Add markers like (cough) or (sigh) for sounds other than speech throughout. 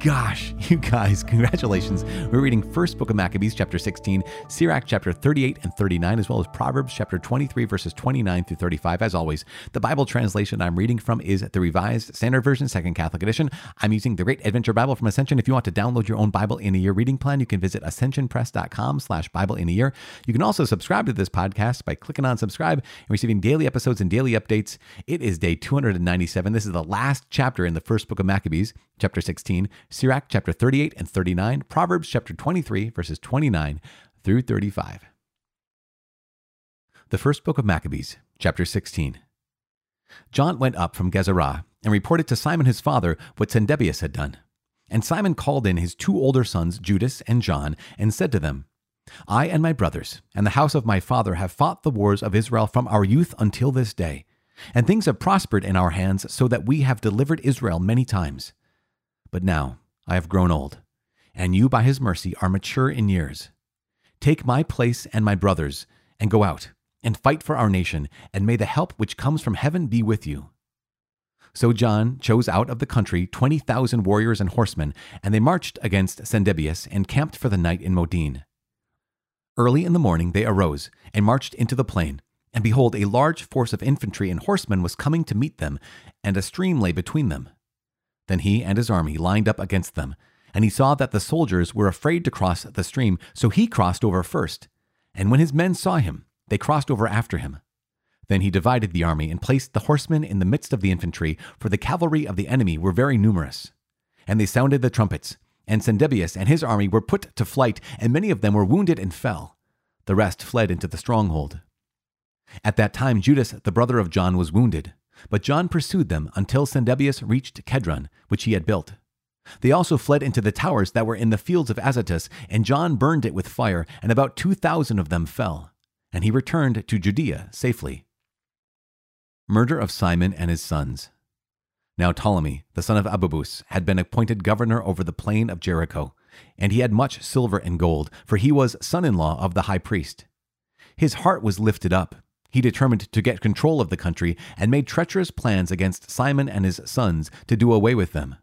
gosh, (laughs) you guys, congratulations. We're reading First Book of Maccabees, chapter 16, Sirach, chapter 38 and 39, as well as Proverbs, chapter 23, verses 29 through 35. As always, the Bible translation I'm reading from is the Revised Standard Version, Second Catholic Edition. I'm using the Great Adventure Bible from Ascension. If you want to download your own Bible in a Year reading plan, you can visit ascensionpress.com slash Bible in a Year. You can also subscribe to this podcast by clicking on subscribe and receiving daily episodes and daily updates. It is day 297. This is the last chapter in the First Book of Maccabees, chapter 16. Sirach chapter 38 and 39, Proverbs chapter 23, verses 29 through 35. The first book of Maccabees, chapter 16. John went up from Gazara and reported to Simon his father what Cendebeus had done. And Simon called in his two older sons, Judas and John, and said to them, I and my brothers and the house of my father have fought the wars of Israel from our youth until this day, and things have prospered in our hands so that we have delivered Israel many times. But now I have grown old, and you by his mercy are mature in years. Take my place and my brothers, and go out, and fight for our nation, and may the help which comes from heaven be with you. So John chose out of the country twenty thousand warriors and horsemen, and they marched against Cendebeus and camped for the night in Modein. Early in the morning they arose and marched into the plain, and behold, a large force of infantry and horsemen was coming to meet them, and a stream lay between them. Then he and his army lined up against them, and he saw that the soldiers were afraid to cross the stream, so he crossed over first. And when his men saw him, they crossed over after him. Then he divided the army and placed the horsemen in the midst of the infantry, for the cavalry of the enemy were very numerous. And they sounded the trumpets, and Cendebeus and his army were put to flight, and many of them were wounded and fell. The rest fled into the stronghold. At that time, Judas, the brother of John, was wounded. But John pursued them until Cendebeus reached Kedron, which he had built. They also fled into the towers that were in the fields of Azotus, and John burned it with fire, and about two thousand of them fell. And he returned to Judea safely. Murder of Simon and his sons. Now Ptolemy, the son of Abubus, had been appointed governor over the plain of Jericho, and he had much silver and gold, for he was son in law of the high priest. His heart was lifted up, he determined to get control of the country and made treacherous plans against Simon and his sons to do away with them.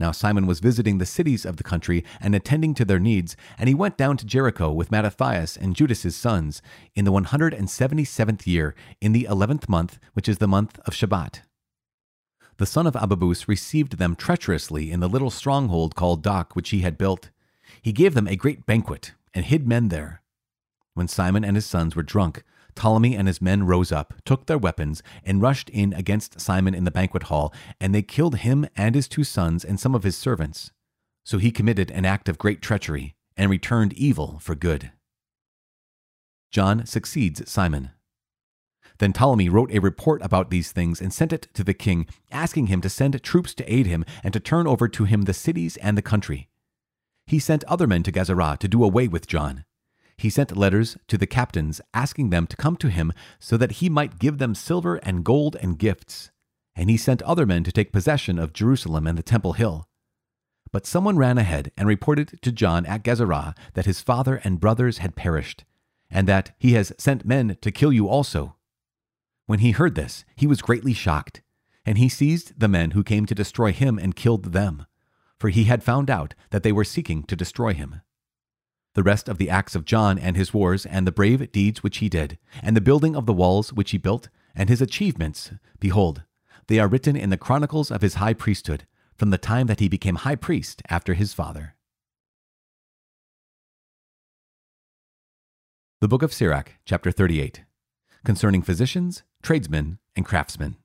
Now Simon was visiting the cities of the country and attending to their needs, and he went down to Jericho with Mattathias and Judas's sons in the 177th year, in the eleventh month, which is the month of Shebat. The son of Abubus received them treacherously in the little stronghold called Dok, which he had built. He gave them a great banquet and hid men there. When Simon and his sons were drunk, Ptolemy and his men rose up, took their weapons, and rushed in against Simon in the banquet hall, and they killed him and his two sons and some of his servants. So he committed an act of great treachery, and returned evil for good. John succeeds Simon. Then Ptolemy wrote a report about these things and sent it to the king, asking him to send troops to aid him and to turn over to him the cities and the country. He sent other men to Gazara to do away with John he sent letters to the captains asking them to come to him so that he might give them silver and gold and gifts. And he sent other men to take possession of Jerusalem and the Temple Hill. But someone ran ahead and reported to John at Gazara that his father and brothers had perished, and that he has sent men to kill you also. When he heard this, he was greatly shocked, and he seized the men who came to destroy him and killed them, for he had found out that they were seeking to destroy him the rest of the acts of John and his wars, and the brave deeds which he did, and the building of the walls which he built, and his achievements, behold, they are written in the chronicles of his high priesthood, from the time that he became high priest after his father. The Book of Sirach, chapter 38, concerning physicians, tradesmen, and craftsmen.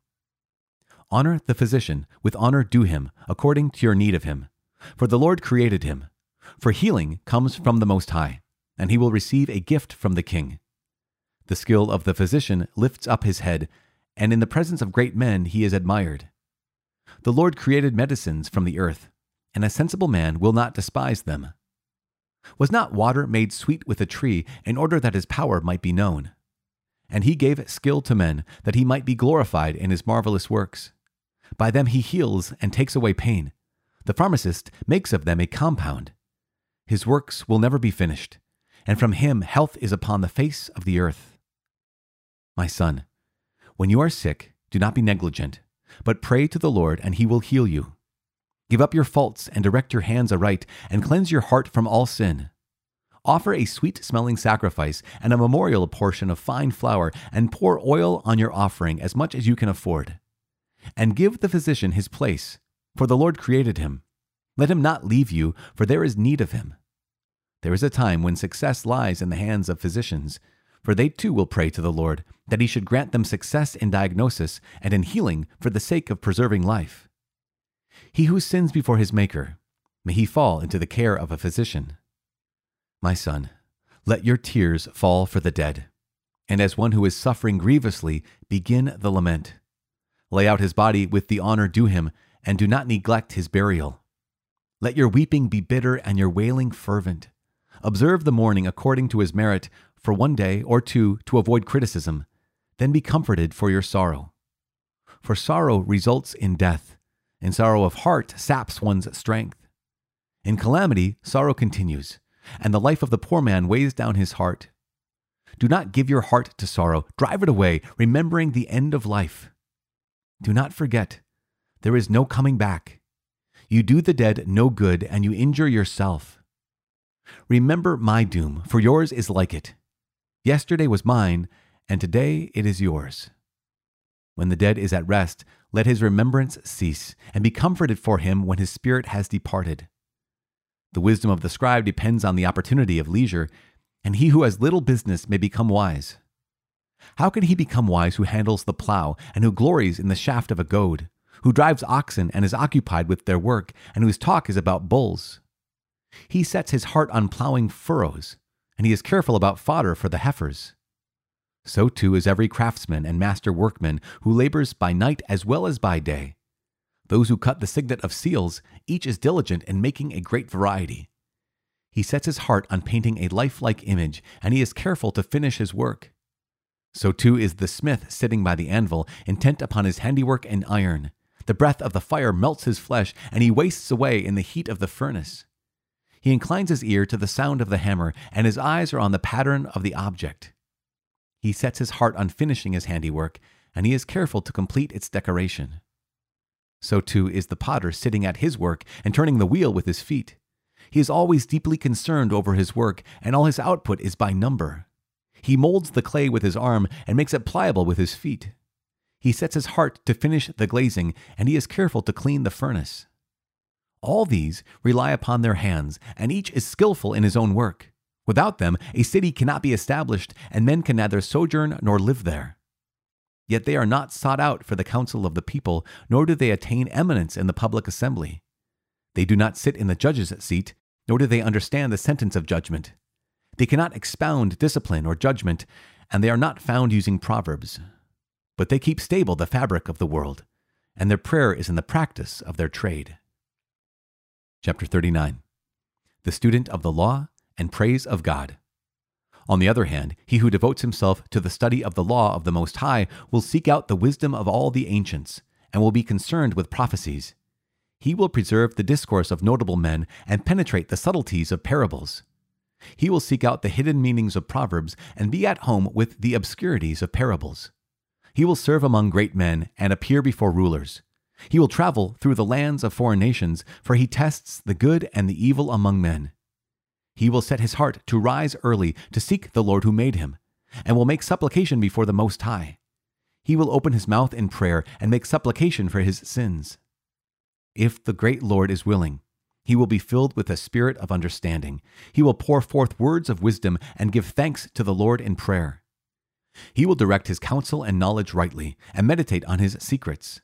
Honor the physician, with honor due him, according to your need of him. For the Lord created him for healing comes from the Most High, and he will receive a gift from the King. The skill of the physician lifts up his head, and in the presence of great men he is admired. The Lord created medicines from the earth, and a sensible man will not despise them. Was not water made sweet with a tree in order that his power might be known? And he gave skill to men that he might be glorified in his marvelous works. By them he heals and takes away pain. The pharmacist makes of them a compound. His works will never be finished, and from him health is upon the face of the earth. My son, when you are sick, do not be negligent, but pray to the Lord, and he will heal you. Give up your faults and direct your hands aright, and cleanse your heart from all sin. Offer a sweet smelling sacrifice and a memorial portion of fine flour, and pour oil on your offering as much as you can afford. And give the physician his place, for the Lord created him. Let him not leave you, for there is need of him. There is a time when success lies in the hands of physicians, for they too will pray to the Lord that he should grant them success in diagnosis and in healing for the sake of preserving life. He who sins before his Maker, may he fall into the care of a physician. My son, let your tears fall for the dead, and as one who is suffering grievously, begin the lament. Lay out his body with the honor due him, and do not neglect his burial. Let your weeping be bitter and your wailing fervent. Observe the mourning according to his merit for one day or two to avoid criticism, then be comforted for your sorrow. For sorrow results in death, and sorrow of heart saps one's strength. In calamity, sorrow continues, and the life of the poor man weighs down his heart. Do not give your heart to sorrow, drive it away, remembering the end of life. Do not forget, there is no coming back. You do the dead no good, and you injure yourself. Remember my doom, for yours is like it. Yesterday was mine, and today it is yours. When the dead is at rest, let his remembrance cease, and be comforted for him when his spirit has departed. The wisdom of the scribe depends on the opportunity of leisure, and he who has little business may become wise. How can he become wise who handles the plow, and who glories in the shaft of a goad, who drives oxen and is occupied with their work, and whose talk is about bulls? He sets his heart on plowing furrows and he is careful about fodder for the heifers. So too is every craftsman and master workman who labors by night as well as by day. Those who cut the signet of seals, each is diligent in making a great variety. He sets his heart on painting a lifelike image, and he is careful to finish his work. So too is the smith sitting by the anvil, intent upon his handiwork in iron. The breath of the fire melts his flesh, and he wastes away in the heat of the furnace. He inclines his ear to the sound of the hammer, and his eyes are on the pattern of the object. He sets his heart on finishing his handiwork, and he is careful to complete its decoration. So too is the potter sitting at his work and turning the wheel with his feet. He is always deeply concerned over his work, and all his output is by number. He molds the clay with his arm and makes it pliable with his feet. He sets his heart to finish the glazing, and he is careful to clean the furnace. All these rely upon their hands, and each is skillful in his own work. Without them, a city cannot be established, and men can neither sojourn nor live there. Yet they are not sought out for the counsel of the people, nor do they attain eminence in the public assembly. They do not sit in the judge's seat, nor do they understand the sentence of judgment. They cannot expound discipline or judgment, and they are not found using proverbs. But they keep stable the fabric of the world, and their prayer is in the practice of their trade. Chapter 39 The student of the law and praise of God. On the other hand, he who devotes himself to the study of the law of the Most High will seek out the wisdom of all the ancients, and will be concerned with prophecies. He will preserve the discourse of notable men and penetrate the subtleties of parables. He will seek out the hidden meanings of proverbs and be at home with the obscurities of parables. He will serve among great men and appear before rulers. He will travel through the lands of foreign nations, for he tests the good and the evil among men. He will set his heart to rise early to seek the Lord who made him, and will make supplication before the Most High. He will open his mouth in prayer and make supplication for his sins. If the great Lord is willing, he will be filled with a spirit of understanding. He will pour forth words of wisdom and give thanks to the Lord in prayer. He will direct his counsel and knowledge rightly and meditate on his secrets.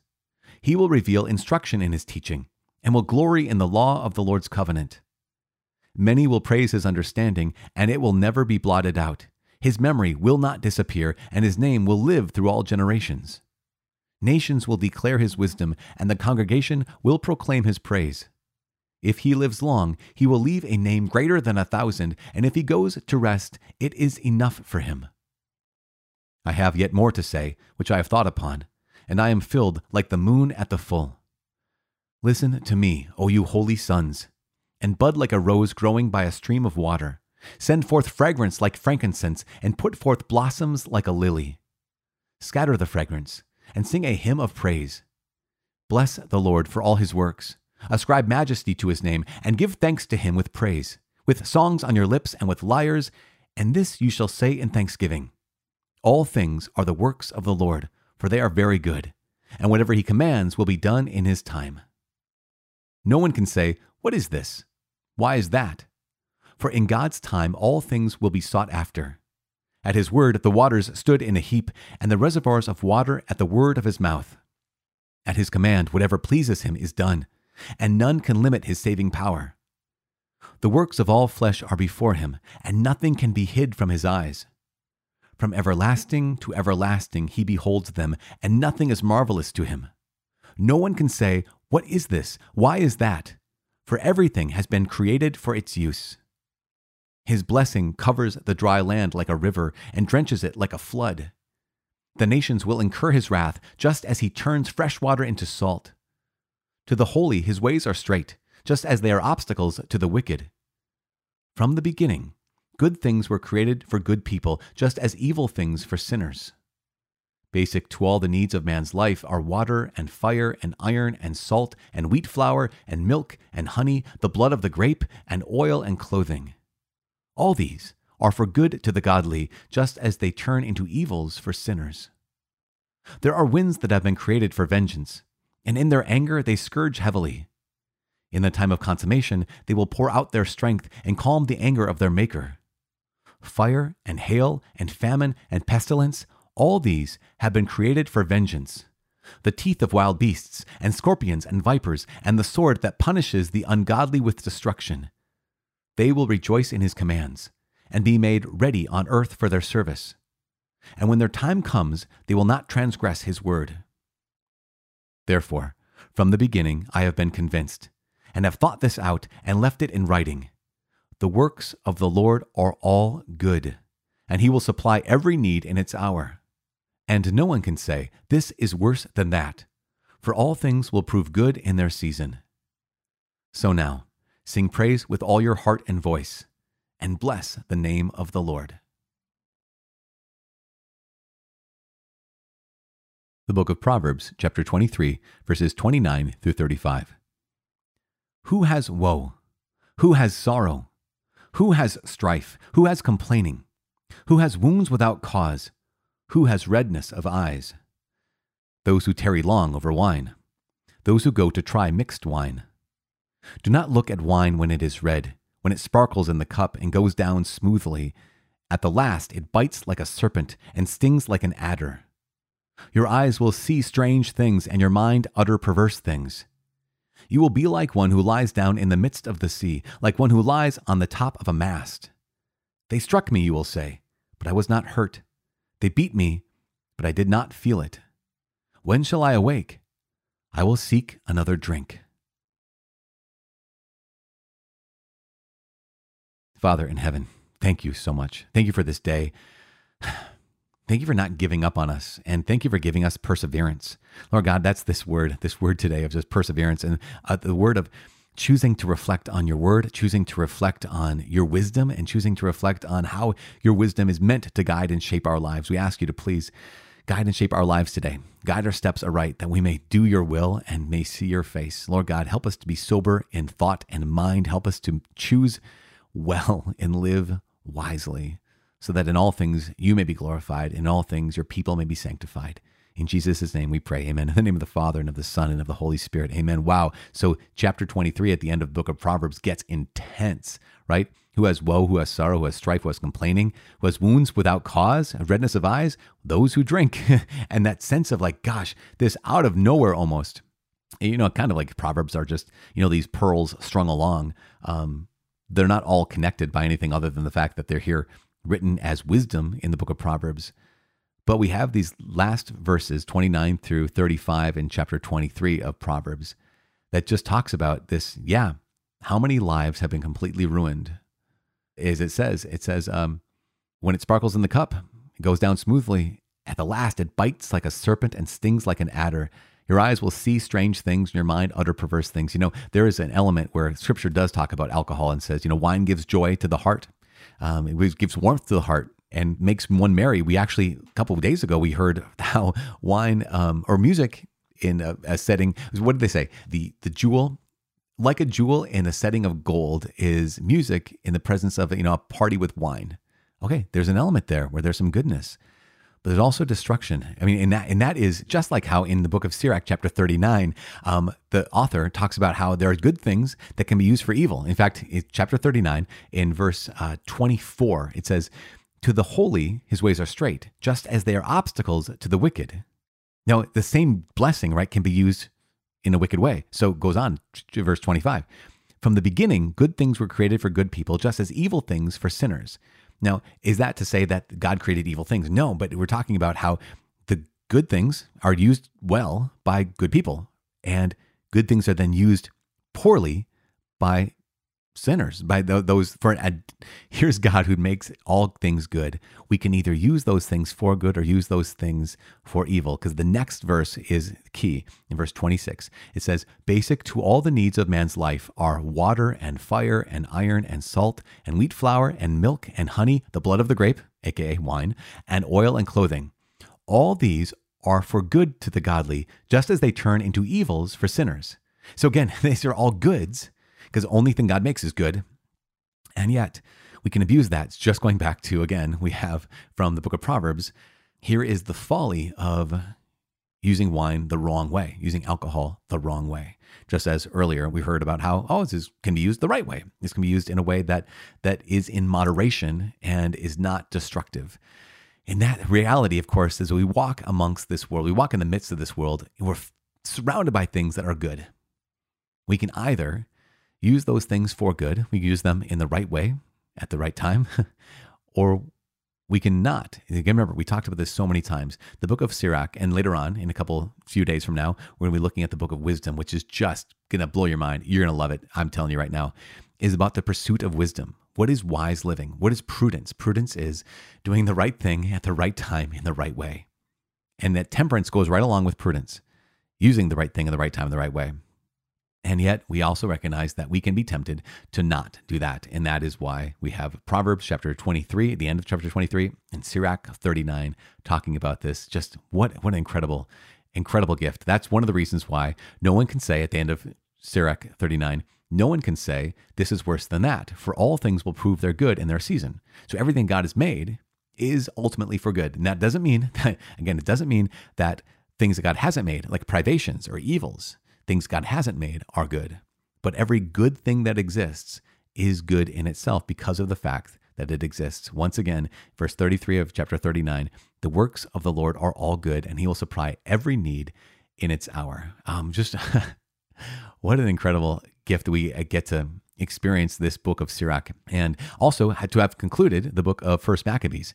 He will reveal instruction in his teaching and will glory in the law of the Lord's covenant. Many will praise his understanding, and it will never be blotted out. His memory will not disappear, and his name will live through all generations. Nations will declare his wisdom, and the congregation will proclaim his praise. If he lives long, he will leave a name greater than a thousand, and if he goes to rest, it is enough for him. I have yet more to say, which I have thought upon and I am filled like the moon at the full. Listen to me, O you holy sons, and bud like a rose growing by a stream of water. Send forth fragrance like frankincense, and put forth blossoms like a lily. Scatter the fragrance, and sing a hymn of praise. Bless the Lord for all his works. Ascribe majesty to his name, and give thanks to him with praise, with songs on your lips and with lyres, and this you shall say in thanksgiving. All things are the works of the Lord, for they are very good, and whatever he commands will be done in his time. No one can say, What is this? Why is that? For in God's time all things will be sought after. At his word the waters stood in a heap, and the reservoirs of water at the word of his mouth. At his command, whatever pleases him is done, and none can limit his saving power. The works of all flesh are before him, and nothing can be hid from his eyes. From everlasting to everlasting he beholds them, and nothing is marvelous to him. No one can say, What is this? Why is that? For everything has been created for its use. His blessing covers the dry land like a river and drenches it like a flood. The nations will incur his wrath, just as he turns fresh water into salt. To the holy his ways are straight, just as they are obstacles to the wicked. From the beginning, good things were created for good people, just as evil things for sinners. Basic to all the needs of man's life are water and fire and iron and salt and wheat flour and milk and honey, the blood of the grape and oil and clothing. All these are for good to the godly, just as they turn into evils for sinners. There are winds that have been created for vengeance, and in their anger they scourge heavily. In the time of consummation, they will pour out their strength and calm the anger of their Maker. Fire and hail and famine and pestilence, all these have been created for vengeance. The teeth of wild beasts, and scorpions and vipers, and the sword that punishes the ungodly with destruction. They will rejoice in his commands, and be made ready on earth for their service. And when their time comes, they will not transgress his word. Therefore, from the beginning I have been convinced, and have thought this out, and left it in writing. The works of the Lord are all good, and he will supply every need in its hour. And no one can say, This is worse than that, for all things will prove good in their season. So now, Sing praise with all your heart and voice, and bless the name of the Lord. The book of Proverbs, chapter 23, verses 29 through 35. Who has woe? Who has sorrow? Who has strife? Who has complaining? Who has wounds without cause? Who has redness of eyes? Those who tarry long over wine. Those who go to try mixed wine do not look at wine when it is red, when it sparkles in the cup and goes down smoothly. At the last, it bites like a serpent and stings like an adder. Your eyes will see strange things, and your mind utter perverse things. You will be like one who lies down in the midst of the sea, like one who lies on the top of a mast. They struck me, you will say, but I was not hurt. They beat me, but I did not feel it. When shall I awake? I will seek another drink. Father in heaven, thank you so much. Thank you for this day. (sighs) Thank you for not giving up on us. And thank you for giving us perseverance. Lord God, that's this word, this word today of just perseverance and uh, the word of choosing to reflect on your word, choosing to reflect on your wisdom, and choosing to reflect on how your wisdom is meant to guide and shape our lives. We ask you to please guide and shape our lives today. Guide our steps aright that we may do your will and may see your face. Lord God, help us to be sober in thought and mind. Help us to choose well and live wisely, so that in all things you may be glorified, in all things your people may be sanctified. In Jesus' name we pray. Amen. In the name of the Father and of the Son and of the Holy Spirit. Amen. Wow. So, chapter 23 at the end of the book of Proverbs gets intense, right? Who has woe, who has sorrow, who has strife, who has complaining, who has wounds without cause, redness of eyes? Those who drink. (laughs) and that sense of like, gosh, this out of nowhere almost. You know, kind of like Proverbs are just, you know, these pearls strung along. Um, they're not all connected by anything other than the fact that they're here written as wisdom in the book of Proverbs. But we have these last verses, 29 through 35 in chapter 23 of Proverbs, that just talks about this. Yeah, how many lives have been completely ruined? As it says, it says, um, when it sparkles in the cup, it goes down smoothly. At the last, it bites like a serpent and stings like an adder. Your eyes will see strange things, and your mind utter perverse things. You know, there is an element where scripture does talk about alcohol and says, you know, wine gives joy to the heart, um, it gives warmth to the heart and makes one merry. We actually, a couple of days ago, we heard (laughs) how wine um, or music in a, a setting, what did they say? The, the jewel like a jewel in a setting of gold is music in the presence of you know a party with wine okay there's an element there where there's some goodness but there's also destruction. I mean, and that, and that is just like how in the book of Sirach, chapter 39, um, the author talks about how there are good things that can be used for evil. In fact, chapter 39, in verse uh, 24, it says, To the holy, his ways are straight, just as they are obstacles to the wicked. Now, the same blessing, right, can be used in a wicked way. So it goes on to verse 25. From the beginning, good things were created for good people, just as evil things for sinners. Now, is that to say that God created evil things? No, but we're talking about how the good things are used well by good people, and good things are then used poorly by sinners by those for here's god who makes all things good. We can either use those things for good or use those things for evil because the next verse is key. In verse 26 it says basic to all the needs of man's life are water and fire and iron and salt and wheat flour and milk and honey the blood of the grape aka wine and oil and clothing. All these are for good to the godly just as they turn into evils for sinners. So again (laughs) these are all goods because the only thing God makes is good. And yet, we can abuse that. It's just going back to, again, we have from the book of Proverbs, here is the folly of using wine the wrong way, using alcohol the wrong way. Just as earlier we heard about how oh this can be used the right way. This can be used in a way that that is in moderation and is not destructive. In that reality, of course, as we walk amongst this world, we walk in the midst of this world, we're surrounded by things that are good. We can either use those things for good. We use them in the right way at the right time, (laughs) or we cannot. Again, remember, we talked about this so many times. The book of Sirach, and later on, in a couple few days from now, we're going to be looking at the book of wisdom, which is just going to blow your mind. You're going to love it. I'm telling you right now, is about the pursuit of wisdom. What is wise living? What is prudence? Prudence is doing the right thing at the right time in the right way. And that temperance goes right along with prudence, using the right thing in the right time in the right way. And yet, we also recognize that we can be tempted to not do that. And that is why we have Proverbs chapter 23, the end of chapter 23, and Sirach 39 talking about this. Just what, what an incredible, incredible gift. That's one of the reasons why no one can say at the end of Sirach 39, no one can say this is worse than that, for all things will prove their good in their season. So everything God has made is ultimately for good. And that doesn't mean (laughs) that, again, it doesn't mean that things that God hasn't made, like privations or evils, Things God hasn't made are good. But every good thing that exists is good in itself because of the fact that it exists. Once again, verse 33 of chapter 39 the works of the Lord are all good, and he will supply every need in its hour. Um, just (laughs) what an incredible gift we uh, get to experience this book of Sirach and also to have concluded the book of First Maccabees.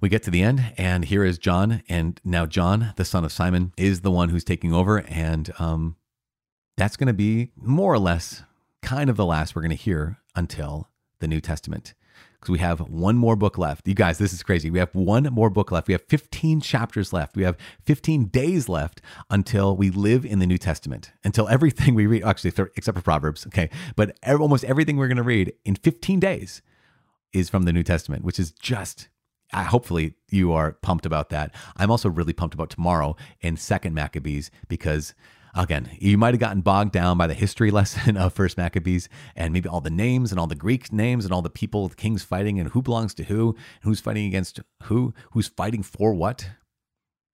We get to the end, and here is John, and now John, the son of Simon, is the one who's taking over, and um, that's going to be more or less kind of the last we're going to hear until the New Testament. Because we have one more book left. You guys, this is crazy. We have one more book left. We have 15 chapters left. We have 15 days left until we live in the New Testament. Until everything we read, actually, except for Proverbs, okay? But almost everything we're going to read in 15 days is from the New Testament, which is just uh, hopefully you are pumped about that. I'm also really pumped about tomorrow in Second Maccabees because Again, you might have gotten bogged down by the history (laughs) lesson of First Maccabees and maybe all the names and all the Greek names and all the people, the kings fighting and who belongs to who, and who's fighting against who, who's fighting for what.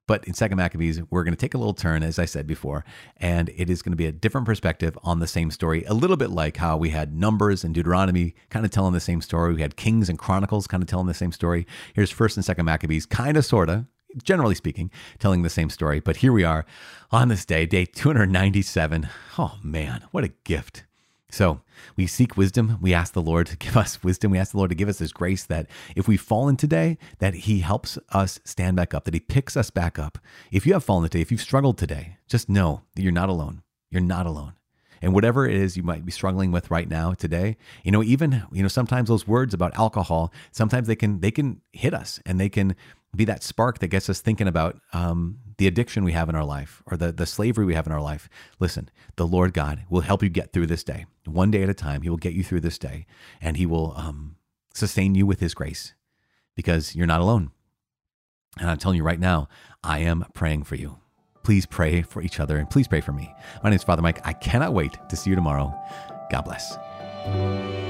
But in Second Maccabees, we're going to take a little turn, as I said before, and it is going to be a different perspective on the same story, a little bit like how we had Numbers and Deuteronomy kind of telling the same story. We had Kings and Chronicles kind of telling the same story. Here's First and Second Maccabees, kind of, sort of, generally speaking, telling the same story. But here we are on this day, day 297. Oh man, what a gift. So we seek wisdom. We ask the Lord to (laughs) give us wisdom. We ask the Lord to give us His grace that if we've fallen today, that He helps us stand back up, that He picks us back up. If you have fallen today, if you've struggled today, just know that you're not alone. You're not alone. And whatever it is you might be struggling with right now today, you know, even, you know, sometimes those words about alcohol, sometimes they can they can hit us and they can be that spark that gets us thinking about um, the addiction we have in our life or the, the slavery we have in our life. Listen, the Lord God will help you get through this day. One day at a time, He will get you through this day and He will um, sustain you with His grace because you're not alone. And I'm telling you right now, I am praying for you. Please pray for each other and please pray for me. My name is Father Mike. I cannot wait to see you tomorrow. God bless.